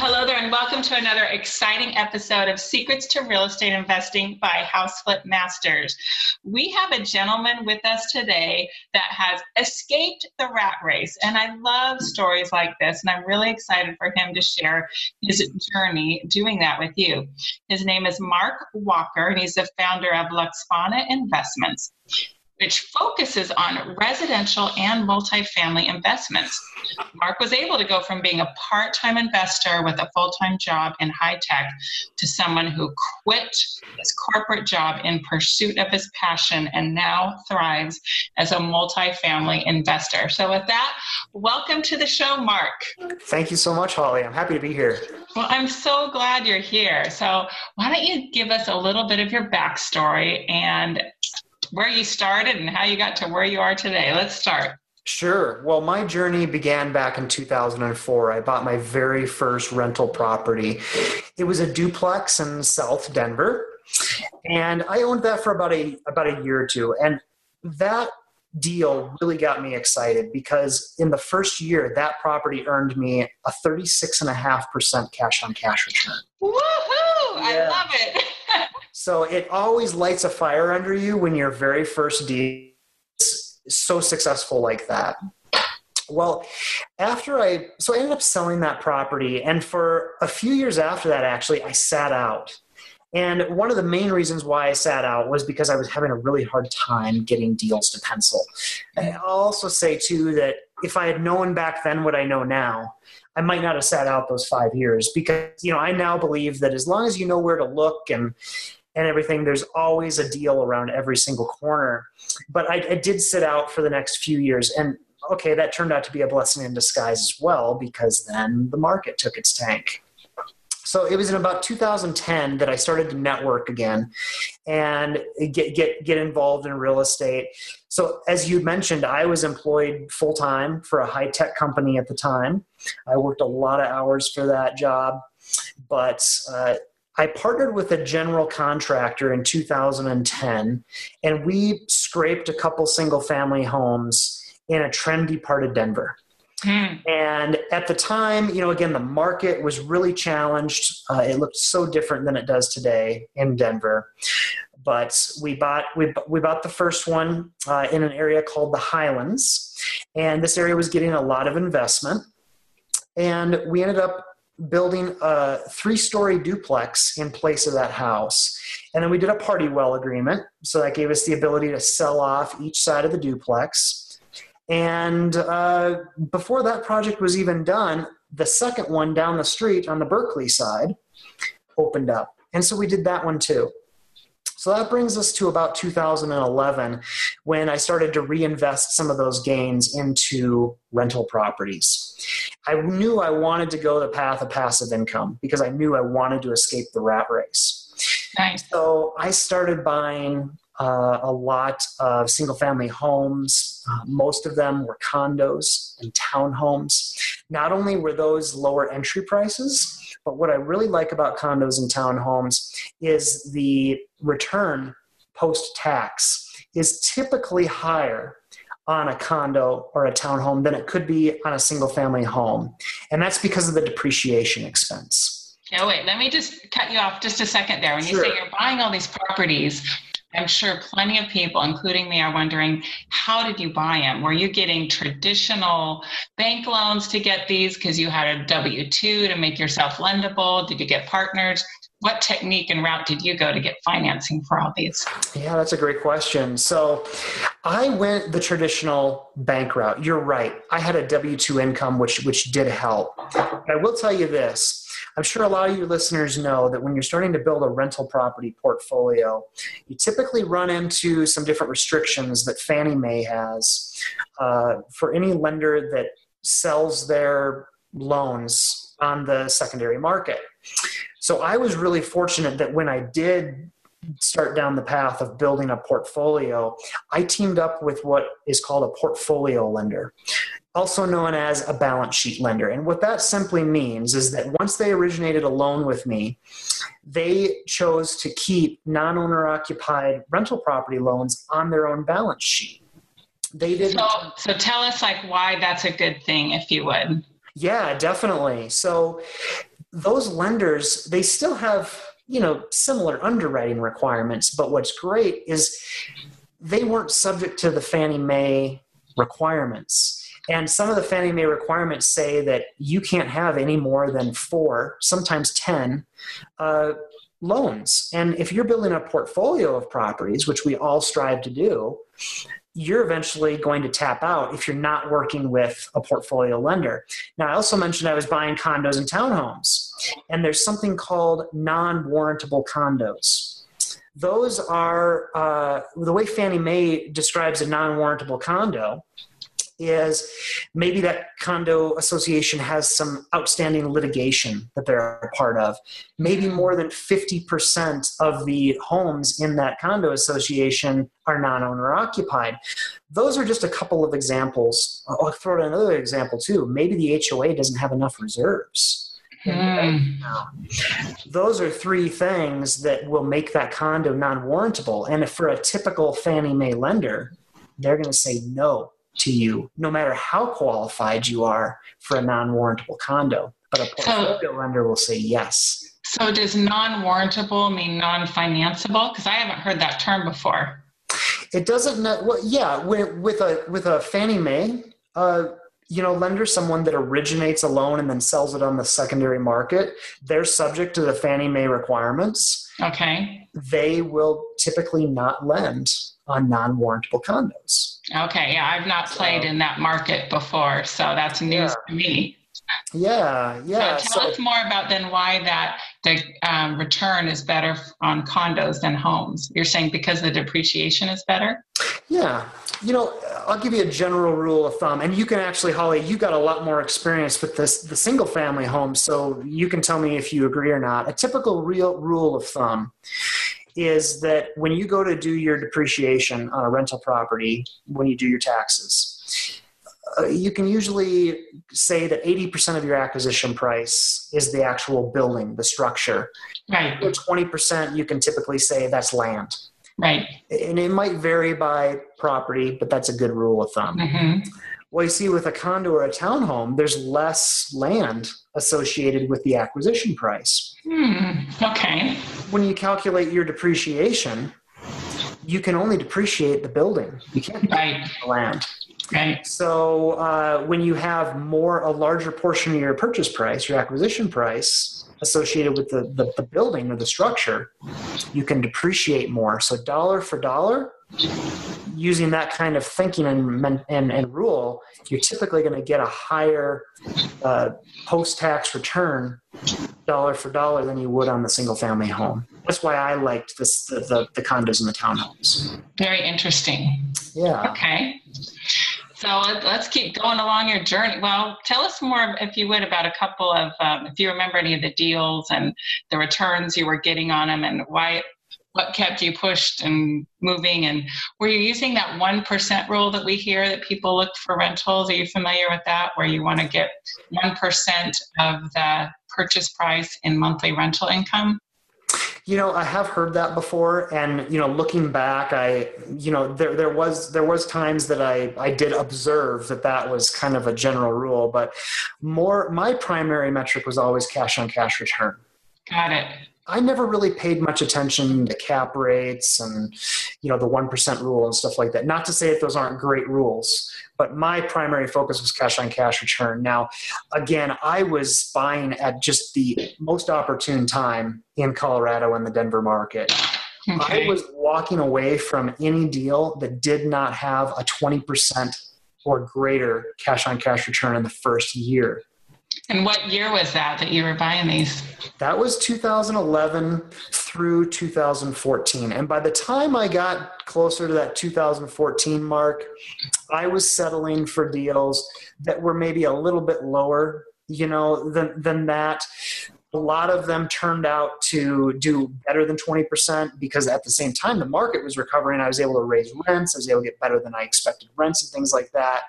hello there, and welcome to another exciting episode of Secrets to Real Estate Investing by House Flip Masters. We have a gentleman with us today that has escaped the rat race, and I love stories like this, and I'm really excited for him to share his journey doing that with you. His name is Mark Walker, and he's the founder of Luxfana Investments which focuses on residential and multifamily investments. Mark was able to go from being a part time investor with a full time job in high tech to someone who quit his corporate job in pursuit of his passion and now thrives as a multifamily investor. So, with that, welcome to the show, Mark. Thank you so much, Holly. I'm happy to be here. Well, I'm so glad you're here. So, why don't you give us a little bit of your backstory and where you started and how you got to where you are today. Let's start. Sure. Well, my journey began back in 2004. I bought my very first rental property. It was a duplex in South Denver, and I owned that for about a about a year or two. And that deal really got me excited because in the first year, that property earned me a 36.5% cash on cash return. Woohoo! Yeah. I love it. So it always lights a fire under you when your very first deal is so successful like that. Well, after I, so I ended up selling that property. And for a few years after that, actually, I sat out. And one of the main reasons why I sat out was because I was having a really hard time getting deals to pencil. I'll also say, too, that if I had known back then what I know now, I might not have sat out those five years because, you know, I now believe that as long as you know where to look and and everything, there's always a deal around every single corner. But I, I did sit out for the next few years, and okay, that turned out to be a blessing in disguise as well because then the market took its tank. So it was in about 2010 that I started to network again and get get get involved in real estate. So as you mentioned, I was employed full time for a high tech company at the time. I worked a lot of hours for that job, but uh, I partnered with a general contractor in 2010, and we scraped a couple single family homes in a trendy part of Denver. Mm. And at the time, you know, again, the market was really challenged. Uh, it looked so different than it does today in Denver. But we bought we, we bought the first one uh, in an area called the Highlands, and this area was getting a lot of investment. And we ended up building a three story duplex in place of that house. And then we did a party wall agreement. So that gave us the ability to sell off each side of the duplex. And uh, before that project was even done, the second one down the street on the Berkeley side opened up. And so we did that one too. So that brings us to about 2011 when I started to reinvest some of those gains into rental properties. I knew I wanted to go the path of passive income because I knew I wanted to escape the rat race. Nice. So I started buying uh, a lot of single family homes. Uh, most of them were condos and townhomes. Not only were those lower entry prices, but what I really like about condos and townhomes is the return post tax is typically higher on a condo or a townhome than it could be on a single family home. And that's because of the depreciation expense. Oh, wait, let me just cut you off just a second there. When you say you're buying all these properties, I'm sure plenty of people, including me, are wondering how did you buy them? Were you getting traditional bank loans to get these because you had a W 2 to make yourself lendable? Did you get partners? What technique and route did you go to get financing for all these? Yeah, that's a great question. So I went the traditional bank route. You're right. I had a W 2 income, which, which did help. But I will tell you this I'm sure a lot of your listeners know that when you're starting to build a rental property portfolio, you typically run into some different restrictions that Fannie Mae has uh, for any lender that sells their loans on the secondary market. So I was really fortunate that when I did start down the path of building a portfolio, I teamed up with what is called a portfolio lender, also known as a balance sheet lender. And what that simply means is that once they originated a loan with me, they chose to keep non owner occupied rental property loans on their own balance sheet. They didn't. So, so tell us like why that's a good thing, if you would. Yeah, definitely. So those lenders, they still have you know similar underwriting requirements but what's great is they weren't subject to the fannie mae requirements and some of the fannie mae requirements say that you can't have any more than four sometimes ten uh, loans and if you're building a portfolio of properties which we all strive to do you're eventually going to tap out if you're not working with a portfolio lender. Now, I also mentioned I was buying condos and townhomes, and there's something called non warrantable condos. Those are uh, the way Fannie Mae describes a non warrantable condo is maybe that condo association has some outstanding litigation that they're a part of. Maybe more than 50% of the homes in that condo association are non owner occupied. Those are just a couple of examples. I'll throw in another example too. Maybe the HOA doesn't have enough reserves. Mm. Those are three things that will make that condo non warrantable. And if for a typical Fannie Mae lender, they're going to say no to you, no matter how qualified you are for a non warrantable condo. But a portfolio so, lender will say yes. So, does non warrantable mean non financeable? Because I haven't heard that term before. It doesn't. Well, yeah, with, with a with a Fannie Mae, uh, you know, lender, someone that originates a loan and then sells it on the secondary market, they're subject to the Fannie Mae requirements. Okay. They will typically not lend on non-warrantable condos. Okay, yeah, I've not played so, in that market before, so that's news yeah. to me. Yeah, yeah. So tell so, us more about then why that the um, return is better on condos than homes. You're saying because the depreciation is better? Yeah, you know, I'll give you a general rule of thumb, and you can actually, Holly, you got a lot more experience with this the single family home, so you can tell me if you agree or not. A typical real rule of thumb is that when you go to do your depreciation on a rental property, when you do your taxes, uh, you can usually say that 80% of your acquisition price is the actual building, the structure. Right. Or 20% you can typically say that's land. Right. And it might vary by property, but that's a good rule of thumb. Mm-hmm. Well, you see, with a condo or a townhome, there's less land associated with the acquisition price. Hmm. Okay. When you calculate your depreciation, you can only depreciate the building. You can't right. the land. Right. So uh, when you have more, a larger portion of your purchase price, your acquisition price, associated with the, the, the building or the structure, you can depreciate more. So dollar for dollar, using that kind of thinking and, and, and rule, you're typically going to get a higher uh, post tax return dollar for dollar than you would on the single family home. That's why I liked this, the, the, the condos and the townhomes. Very interesting. Yeah. Okay. So let's keep going along your journey. Well, tell us more, if you would, about a couple of, um, if you remember any of the deals and the returns you were getting on them and why what kept you pushed and moving? And were you using that 1% rule that we hear that people look for rentals? Are you familiar with that where you want to get 1% of the purchase price in monthly rental income you know i have heard that before and you know looking back i you know there, there was there was times that i i did observe that that was kind of a general rule but more my primary metric was always cash on cash return got it I never really paid much attention to cap rates and you know the one percent rule and stuff like that. Not to say that those aren't great rules, but my primary focus was cash on cash return. Now, again, I was buying at just the most opportune time in Colorado in the Denver market. Okay. I was walking away from any deal that did not have a twenty percent or greater cash on cash return in the first year. And what year was that that you were buying these? That was 2011 through 2014. And by the time I got closer to that 2014 mark, I was settling for deals that were maybe a little bit lower, you know, than, than that. a lot of them turned out to do better than 20% because at the same time the market was recovering. I was able to raise rents, I was able to get better than I expected rents and things like that.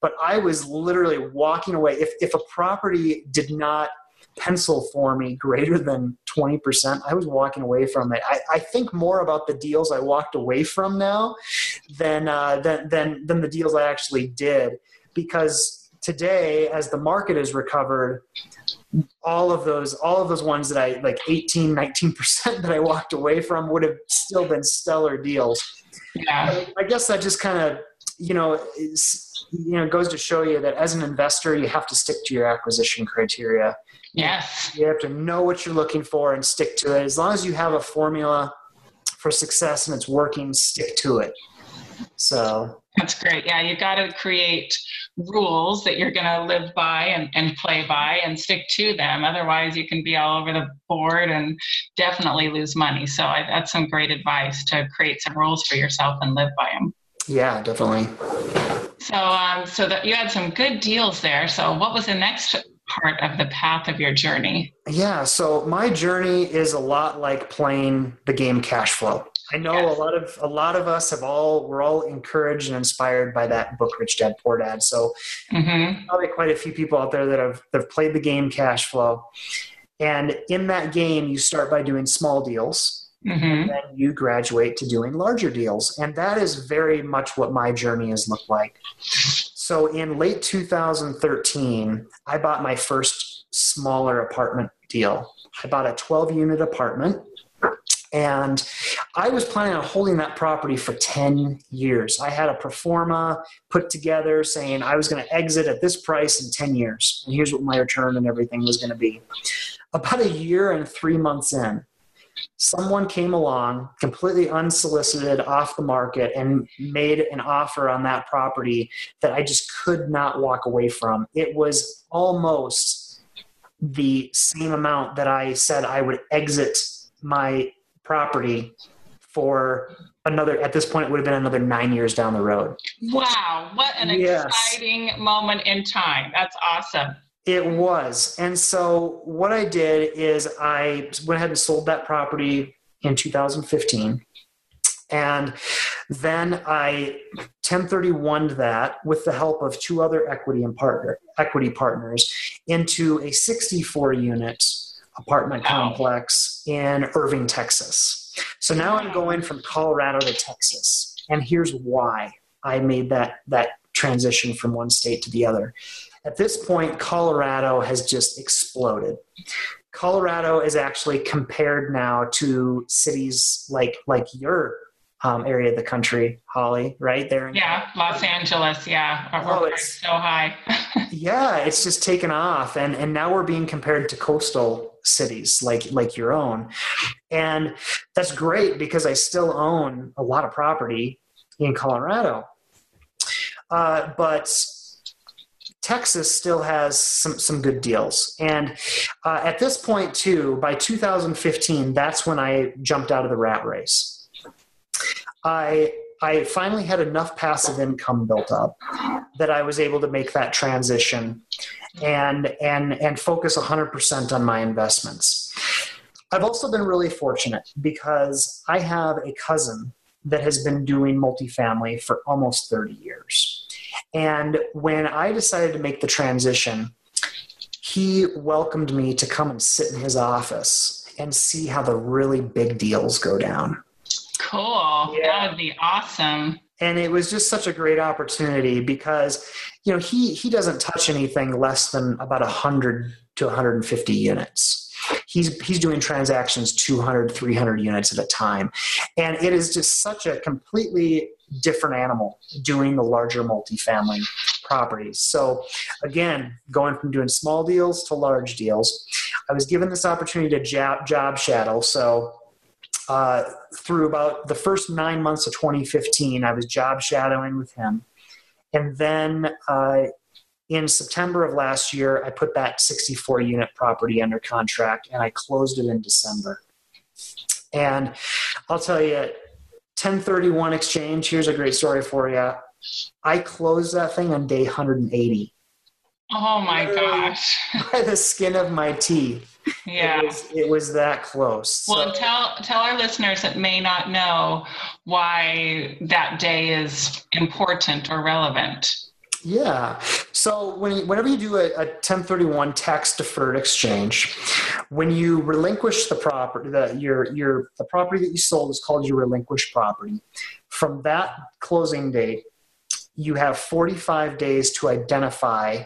But I was literally walking away. If, if a property did not pencil for me greater than 20%, I was walking away from it. I, I think more about the deals I walked away from now than, uh, than, than, than the deals I actually did. Because today as the market has recovered all of those all of those ones that i like 18 19% that i walked away from would have still been stellar deals. Yeah. I guess that just kind of you know is, you know goes to show you that as an investor you have to stick to your acquisition criteria yes you have to know what you're looking for and stick to it as long as you have a formula for success and it's working stick to it so that's great yeah you've got to create rules that you're going to live by and, and play by and stick to them. Otherwise, you can be all over the board and definitely lose money. So I, that's some great advice to create some rules for yourself and live by them. Yeah, definitely. So, um, so that you had some good deals there. So, what was the next part of the path of your journey? Yeah, so my journey is a lot like playing the game cash flow. I know yes. a lot of a lot of us have all we're all encouraged and inspired by that book Rich Dad Poor Dad. So mm-hmm. probably quite a few people out there that have that have played the game cash flow. And in that game, you start by doing small deals, mm-hmm. and then you graduate to doing larger deals. And that is very much what my journey has looked like. So in late 2013, I bought my first smaller apartment deal. I bought a 12 unit apartment and I was planning on holding that property for 10 years. I had a pro forma put together saying I was going to exit at this price in 10 years. And here's what my return and everything was going to be. About a year and three months in, someone came along completely unsolicited off the market and made an offer on that property that I just could not walk away from. It was almost the same amount that I said I would exit my property for another at this point it would have been another nine years down the road wow what an yes. exciting moment in time that's awesome it was and so what i did is i went ahead and sold that property in 2015 and then I 1031 that with the help of two other equity and partner equity partners into a 64 unit apartment wow. complex in Irving, Texas. So now I'm going from Colorado to Texas. And here's why I made that, that transition from one state to the other. At this point, Colorado has just exploded. Colorado is actually compared now to cities like like your um, area of the country, Holly, right there. yeah, Los Angeles. Yeah, oh, it's so high. yeah, it's just taken off, and and now we're being compared to coastal cities like like your own, and that's great because I still own a lot of property in Colorado, uh, but. Texas still has some, some good deals. And uh, at this point, too, by 2015, that's when I jumped out of the rat race I I finally had enough passive income built up that I was able to make that transition and and and focus 100% on my investments. I've also been really fortunate because I have a cousin that has been doing multifamily for almost 30 years. And when I decided to make the transition, he welcomed me to come and sit in his office and see how the really big deals go down. Cool. Yeah. That would be awesome. And it was just such a great opportunity because, you know, he he doesn't touch anything less than about 100 to 150 units. He's he's doing transactions 200 300 units at a time. And it is just such a completely different animal doing the larger multifamily properties. So again, going from doing small deals to large deals, I was given this opportunity to job, job shadow. So uh, through about the first nine months of 2015, I was job shadowing with him. And then uh, in September of last year, I put that 64 unit property under contract and I closed it in December. And I'll tell you, 1031 exchange, here's a great story for you. I closed that thing on day 180. Oh my gosh. By the skin of my teeth. Yeah. It was, it was that close. Well, So- tell tell our listeners that may not know why that day is important or relevant. Yeah. So when whenever you do a, a 1031 tax deferred exchange, when you relinquish the property, the your your the property that you sold is called your relinquished property. From that closing date, you have 45 days to identify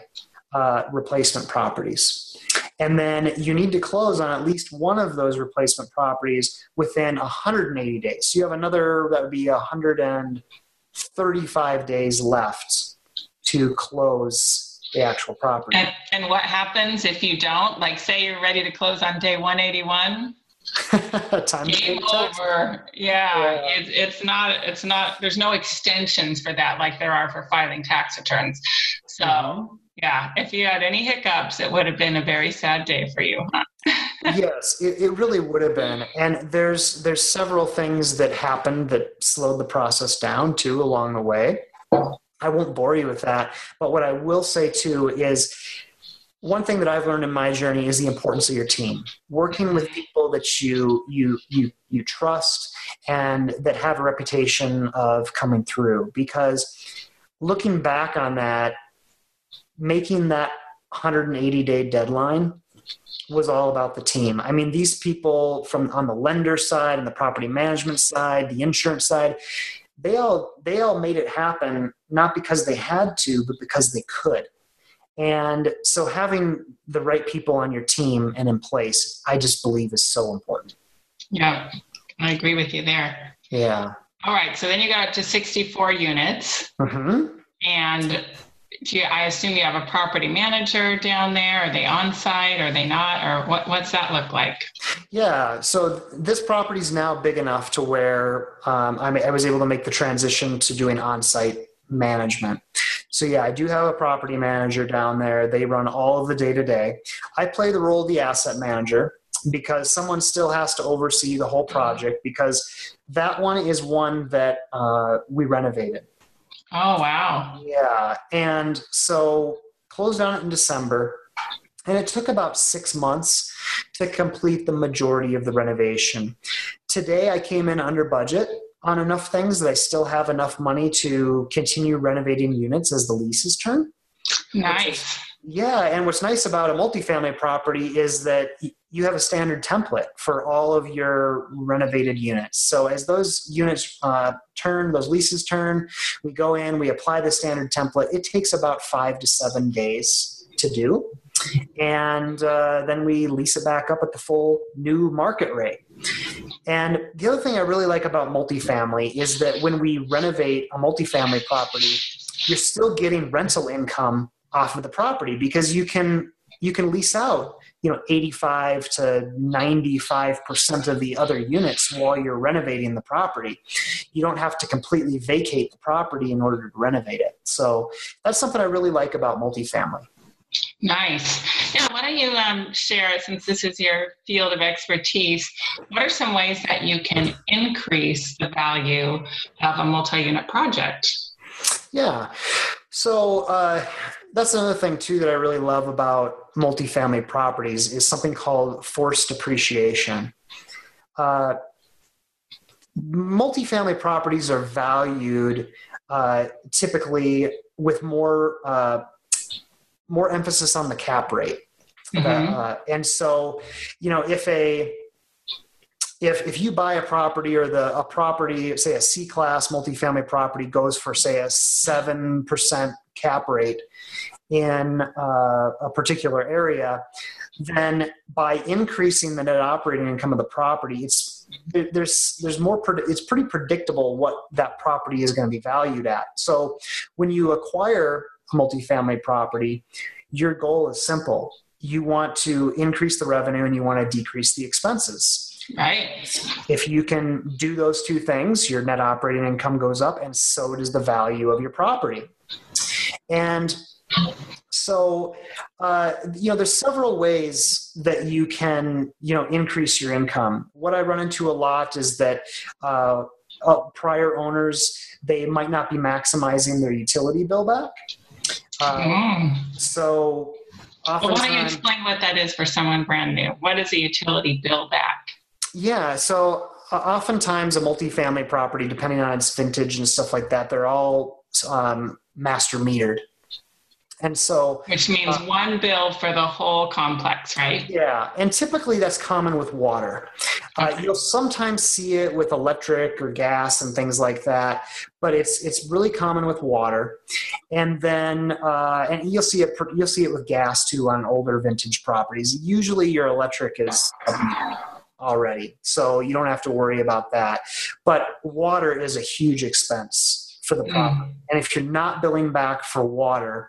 uh, replacement properties. And then you need to close on at least one of those replacement properties within 180 days. So you have another, that would be 135 days left to close the actual property. And and what happens if you don't? Like say you're ready to close on day 181? Time Game over. Yeah, Yeah. It, it's not. It's not. There's no extensions for that, like there are for filing tax returns. So Mhm. yeah, if you had any hiccups, it would have been a very sad day for you. huh? yes, it, it really would have been. And there's there's several things that happened that slowed the process down too along the way. I won't bore you with that, but what I will say too is one thing that I've learned in my journey is the importance of your team. Working with people that you you you you trust and that have a reputation of coming through because looking back on that making that 180 day deadline was all about the team. I mean, these people from on the lender side and the property management side, the insurance side, they all they all made it happen not because they had to, but because they could. And so having the right people on your team and in place, I just believe is so important. Yeah, I agree with you there. Yeah. All right, so then you got up to 64 units, hmm and do you, I assume you have a property manager down there. Are they on site? Are they not? Or what? What's that look like? Yeah, so this property is now big enough to where um, I, I was able to make the transition to doing on-site management. So yeah, I do have a property manager down there. They run all of the day-to-day. I play the role of the asset manager because someone still has to oversee the whole project because that one is one that uh, we renovated. Oh wow! Yeah, and so closed on it in December, and it took about six months to complete the majority of the renovation. Today, I came in under budget on enough things that I still have enough money to continue renovating units as the leases turn. Nice. Yeah, and what's nice about a multifamily property is that you have a standard template for all of your renovated units. So as those units uh, turn, those leases turn, we go in, we apply the standard template. It takes about five to seven days to do, and uh, then we lease it back up at the full new market rate. And the other thing I really like about multifamily is that when we renovate a multifamily property, you're still getting rental income off of the property because you can you can lease out you know 85 to 95 percent of the other units while you're renovating the property you don't have to completely vacate the property in order to renovate it so that's something i really like about multifamily Nice. Yeah, why don't you um, share, since this is your field of expertise, what are some ways that you can increase the value of a multi unit project? Yeah. So uh, that's another thing too that I really love about multifamily properties is something called forced depreciation. Uh, multifamily properties are valued uh, typically with more uh, more emphasis on the cap rate. Mhm. Uh, and so, you know, if a if if you buy a property or the a property, say a C class multifamily property goes for say a seven percent cap rate in uh, a particular area, then by increasing the net operating income of the property, it's there's there's more it's pretty predictable what that property is going to be valued at. So when you acquire a multifamily property, your goal is simple. You want to increase the revenue and you want to decrease the expenses. Right? If you can do those two things, your net operating income goes up, and so does the value of your property. And so, uh, you know, there's several ways that you can, you know, increase your income. What I run into a lot is that uh, uh, prior owners they might not be maximizing their utility bill back. Uh, Mm. so Well, why don't you explain what that is for someone brand new? What is a utility bill back? Yeah, so uh, oftentimes a multifamily property, depending on its vintage and stuff like that, they're all um, master metered. And so, which means uh, one bill for the whole complex, right? Yeah, and typically that's common with water. Uh, okay. Uh, you'll sometimes see it with electric or gas and things like that, but it's it's really common with water. And then uh, and you'll see it you'll see it with gas too on older vintage properties. Usually your electric is already, so you don't have to worry about that. But water is a huge expense for the property. Mm. And if you're not billing back for water,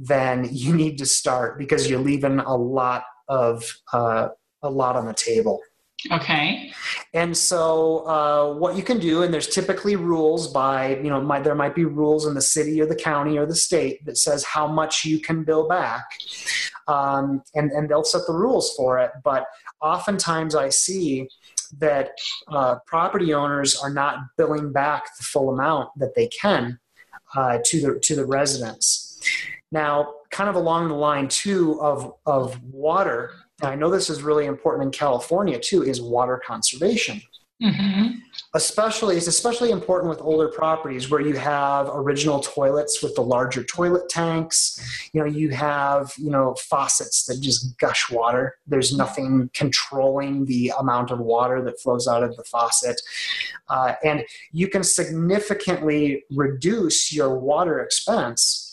then you need to start because you're leaving a lot of uh, a lot on the table. Okay. And so, uh, what you can do, and there's typically rules by, you know, might there might be rules in the city or the county or the state that says how much you can bill back, um, and and they'll set the rules for it. But oftentimes, I see that uh, property owners are not billing back the full amount that they can uh, to the to the residents. Now, kind of along the line too of of water, and I know this is really important in California too, is water conservation. Mm-hmm. Especially, it's especially important with older properties where you have original toilets with the larger toilet tanks. You know, you have you know faucets that just gush water. There's nothing controlling the amount of water that flows out of the faucet, uh, and you can significantly reduce your water expense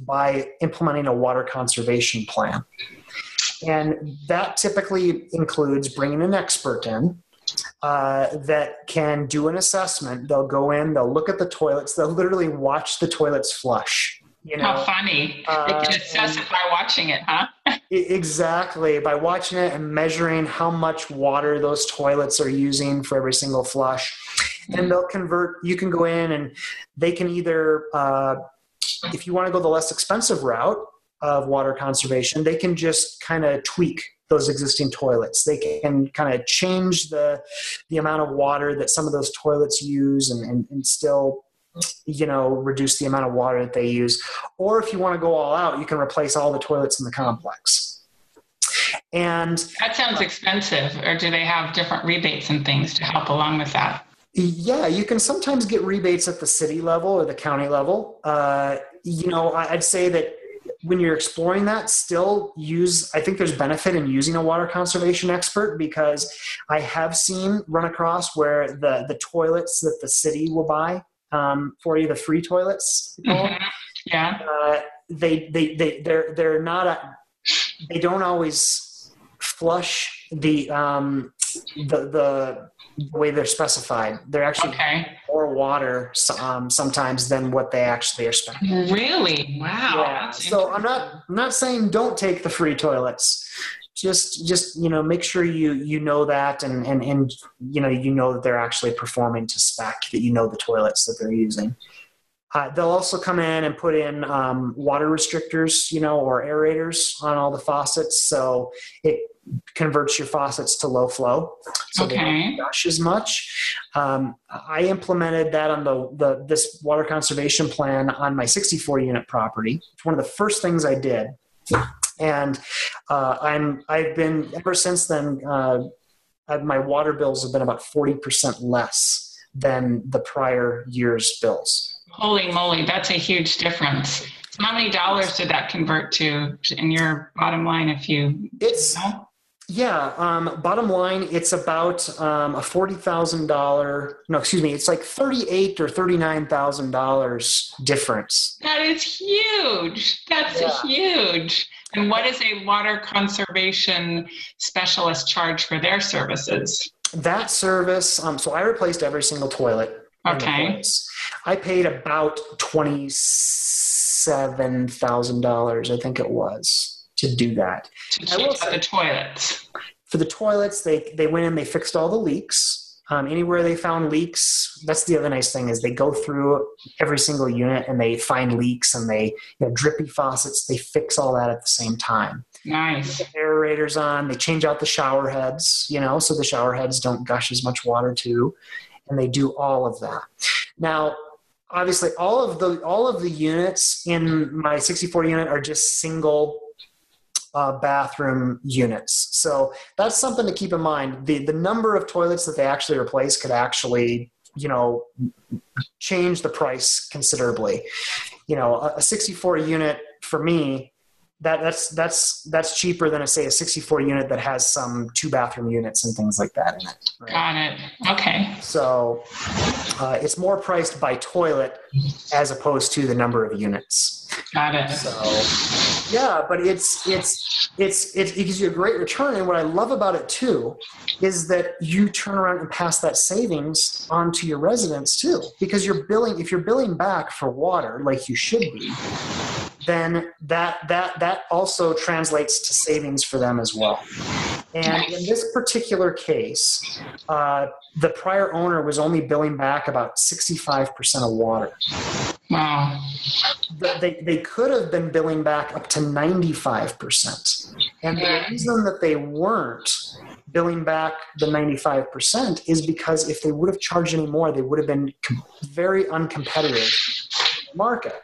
by implementing a water conservation plan. And that typically includes bringing an expert in uh, that can do an assessment. They'll go in, they'll look at the toilets, they'll literally watch the toilets flush. You know, How funny. Uh, they can assess it by watching it, huh? exactly. By watching it and measuring how much water those toilets are using for every single flush. And they'll convert, you can go in and they can either, uh, if you want to go the less expensive route of water conservation, they can just kind of tweak those existing toilets. They can kind of change the the amount of water that some of those toilets use and, and, and still you know reduce the amount of water that they use. Or if you want to go all out you can replace all the toilets in the complex. And that sounds expensive or do they have different rebates and things to help along with that? Yeah you can sometimes get rebates at the city level or the county level. Uh, you know i'd say that when you're exploring that, still use, I think there's benefit in using a water conservation expert because I have seen run across where the, the toilets that the city will buy um, for you, the free toilets, mm-hmm. yeah, uh, they, they, they, they're, they're not, a, they don't always flush the, um, the, the, the way they're specified. They're actually okay. more water um, sometimes than what they actually are spending. Really? Wow. Yeah. So I'm not I'm not saying don't take the free toilets. Just just you know make sure you you know that and and and you know you know that they're actually performing to spec that you know the toilets that they're using. Uh, they'll also come in and put in um, water restrictors, you know, or aerators on all the faucets, so it converts your faucets to low flow, so okay. they don't gush as much. Um, I implemented that on the, the this water conservation plan on my 64 unit property. It's one of the first things I did, and uh, I'm I've been ever since then. Uh, my water bills have been about 40% less than the prior year's bills. Holy moly, that's a huge difference. How many dollars did that convert to in your bottom line if you It's know? Yeah, um, bottom line, it's about um, a forty thousand dollar. No, excuse me, it's like thirty-eight or thirty-nine thousand dollars difference. That is huge. That's yeah. huge. And what is a water conservation specialist charge for their services? That service. Um, so I replaced every single toilet Okay. I paid about twenty seven thousand dollars, I think it was, to do that. To check the toilets. For the toilets, they they went in, they fixed all the leaks. Um, anywhere they found leaks, that's the other nice thing is they go through every single unit and they find leaks and they you know drippy faucets. They fix all that at the same time. Nice. The aerators on. They change out the shower heads, you know, so the shower heads don't gush as much water too and they do all of that. Now, obviously, all of the all of the units in my 64 unit are just single uh, bathroom units. So that's something to keep in mind. The the number of toilets that they actually replace could actually you know change the price considerably. You know, a, a 64 unit for me that that's that's that's cheaper than a say a 64 unit that has some two bathroom units and things like that in it. Right? Got it. Okay. So uh, it's more priced by toilet as opposed to the number of units. Got it. So yeah, but it's it's it's it, it gives you a great return. And what I love about it too is that you turn around and pass that savings on to your residents too, because you're billing if you're billing back for water like you should be then that that that also translates to savings for them as well. And in this particular case, uh, the prior owner was only billing back about 65% of water. Wow. They, they could have been billing back up to 95%. And the reason that they weren't billing back the 95% is because if they would have charged any more, they would have been very uncompetitive in the market.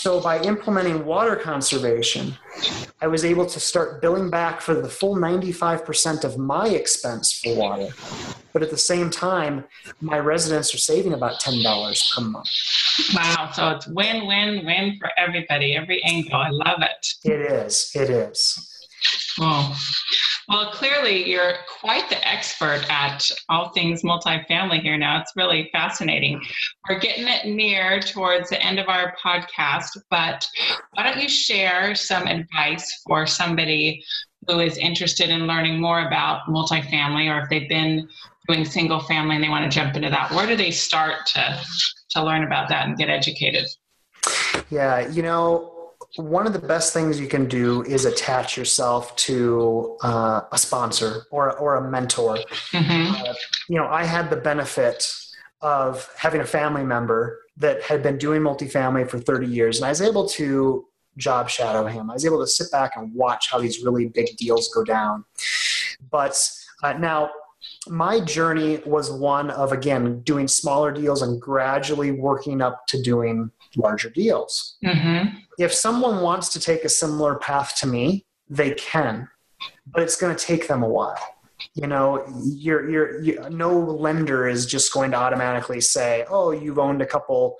So by implementing water conservation, I was able to start billing back for the full 95% of my expense for water. But at the same time, my residents are saving about $10 per month. Wow. So it's win, win, win for everybody, every angle. I love it. It is. It is. Cool. Well, clearly you're quite the expert at all things multifamily here now. It's really fascinating. We're getting it near towards the end of our podcast, but why don't you share some advice for somebody who is interested in learning more about multifamily or if they've been doing single family and they want to jump into that? Where do they start to, to learn about that and get educated? Yeah, you know, one of the best things you can do is attach yourself to uh, a sponsor or, or a mentor. Mm-hmm. Uh, you know, I had the benefit of having a family member that had been doing multifamily for 30 years, and I was able to job shadow him. I was able to sit back and watch how these really big deals go down. But uh, now, my journey was one of again doing smaller deals and gradually working up to doing larger deals. Mm-hmm. If someone wants to take a similar path to me, they can, but it's going to take them a while. You know, you're, you're, you, no lender is just going to automatically say, "Oh, you've owned a couple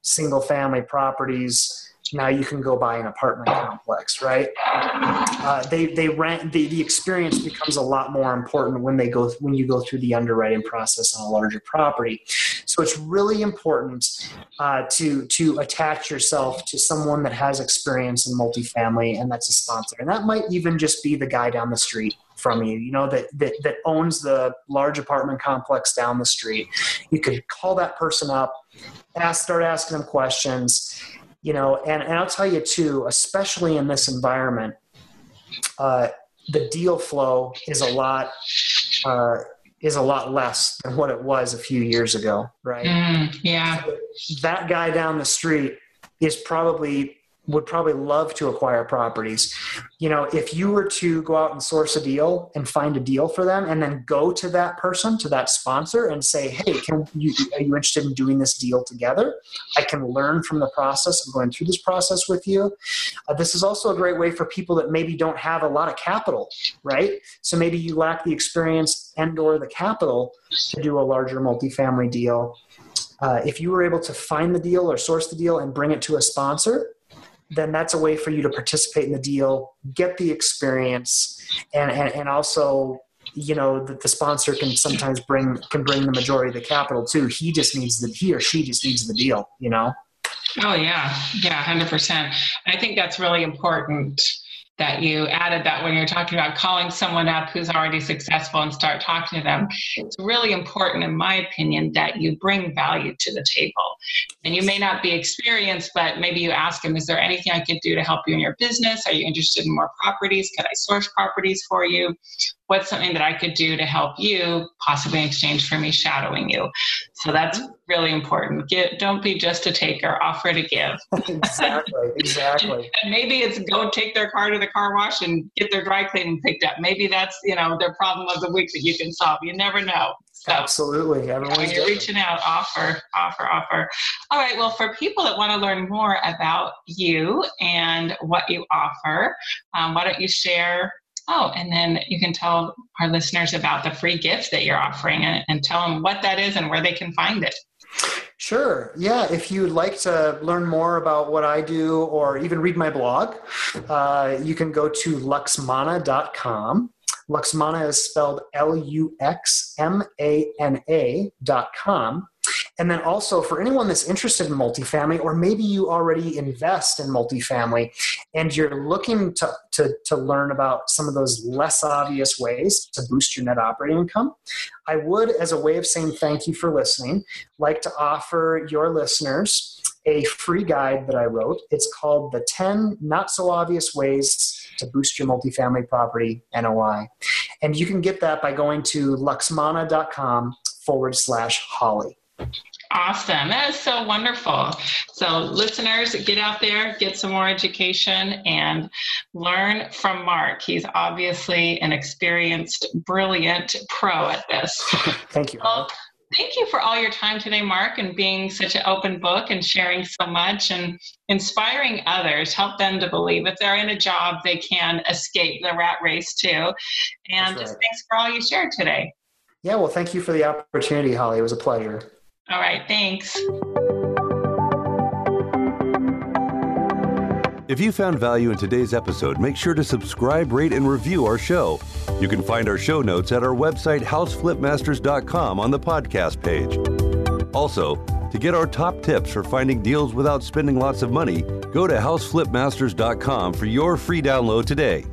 single family properties now you can go buy an apartment complex, right? Uh, they they rent the, the experience becomes a lot more important when they go when you go through the underwriting process on a larger property. So it's really important uh, to to attach yourself to someone that has experience in multifamily and that's a sponsor, and that might even just be the guy down the street from you, you know, that, that, that owns the large apartment complex down the street. You could call that person up, ask, start asking them questions, you know and, and i'll tell you too especially in this environment uh, the deal flow is a lot uh, is a lot less than what it was a few years ago right? Mm, yeah. So that guy down the street is probably would probably love to acquire properties. You know, if you were to go out and source a deal and find a deal for them and then go to that person, to that sponsor and say, "Hey, can you are you interested in doing this deal together? I can learn from the process of going through this process with you." Uh, this is also a great way for people that maybe don't have a lot of capital, right? So maybe you lack the experience and or the capital to do a larger multifamily deal. Uh, if you were able to find the deal or source the deal and bring it to a sponsor, then that's a way for you to participate in the deal, get the experience, and and, and also you know that the sponsor can sometimes bring can bring the majority of the capital too. He just needs the he or she just needs the deal, you know. Oh yeah, yeah, hundred percent. I think that's really important that you added that when you're talking about calling someone up who's already successful and start talking to them. It's really important, in my opinion, that you bring value to the table. And you may not be experienced, but maybe you ask them, is there anything I could do to help you in your business? Are you interested in more properties? Could I source properties for you? What's something that I could do to help you, possibly in exchange for me shadowing you? So that's really important. Get, don't be just a taker, offer to give. exactly, exactly. and maybe it's go take their car to the car wash and get their dry cleaning picked up. Maybe that's, you know, their problem of the week that you can solve. You never know. So, Absolutely. Everyone's when you're reaching out, offer, offer, offer. All right. Well, for people that want to learn more about you and what you offer, um, why don't you share Oh, and then you can tell our listeners about the free gift that you're offering and, and, tell them what that is and where they can find it. Sure. Yeah. If you'd like to learn more about what I do or even read my blog, uh, you can go to luxmana.com. Luxmana is spelled L U X M A N A dot com. And then also for anyone that's interested in multifamily, or maybe you already invest in multifamily and you're looking to, to, to learn about some of those less obvious ways to boost your net operating income, I would, as a way of saying thank you for listening, like to offer your listeners a free guide that I wrote. It's called The 10 Not So Obvious Ways to Boost Your Multifamily Property NOI. And you can get that by going to luxmana.com forward slash Holly. Awesome. That is so wonderful. So, listeners, get out there, get some more education, and learn from Mark. He's obviously an experienced, brilliant pro at this. Thank you. Well, thank you for all your time today, Mark, and being such an open book and sharing so much and inspiring others. Help them to believe if they're in a job, they can escape the rat race too. And right. just thanks for all you shared today. Yeah, well, thank you for the opportunity, Holly. It was a pleasure. All right, thanks. If you found value in today's episode, make sure to subscribe, rate, and review our show. You can find our show notes at our website, houseflipmasters.com, on the podcast page. Also, to get our top tips for finding deals without spending lots of money, go to houseflipmasters.com for your free download today.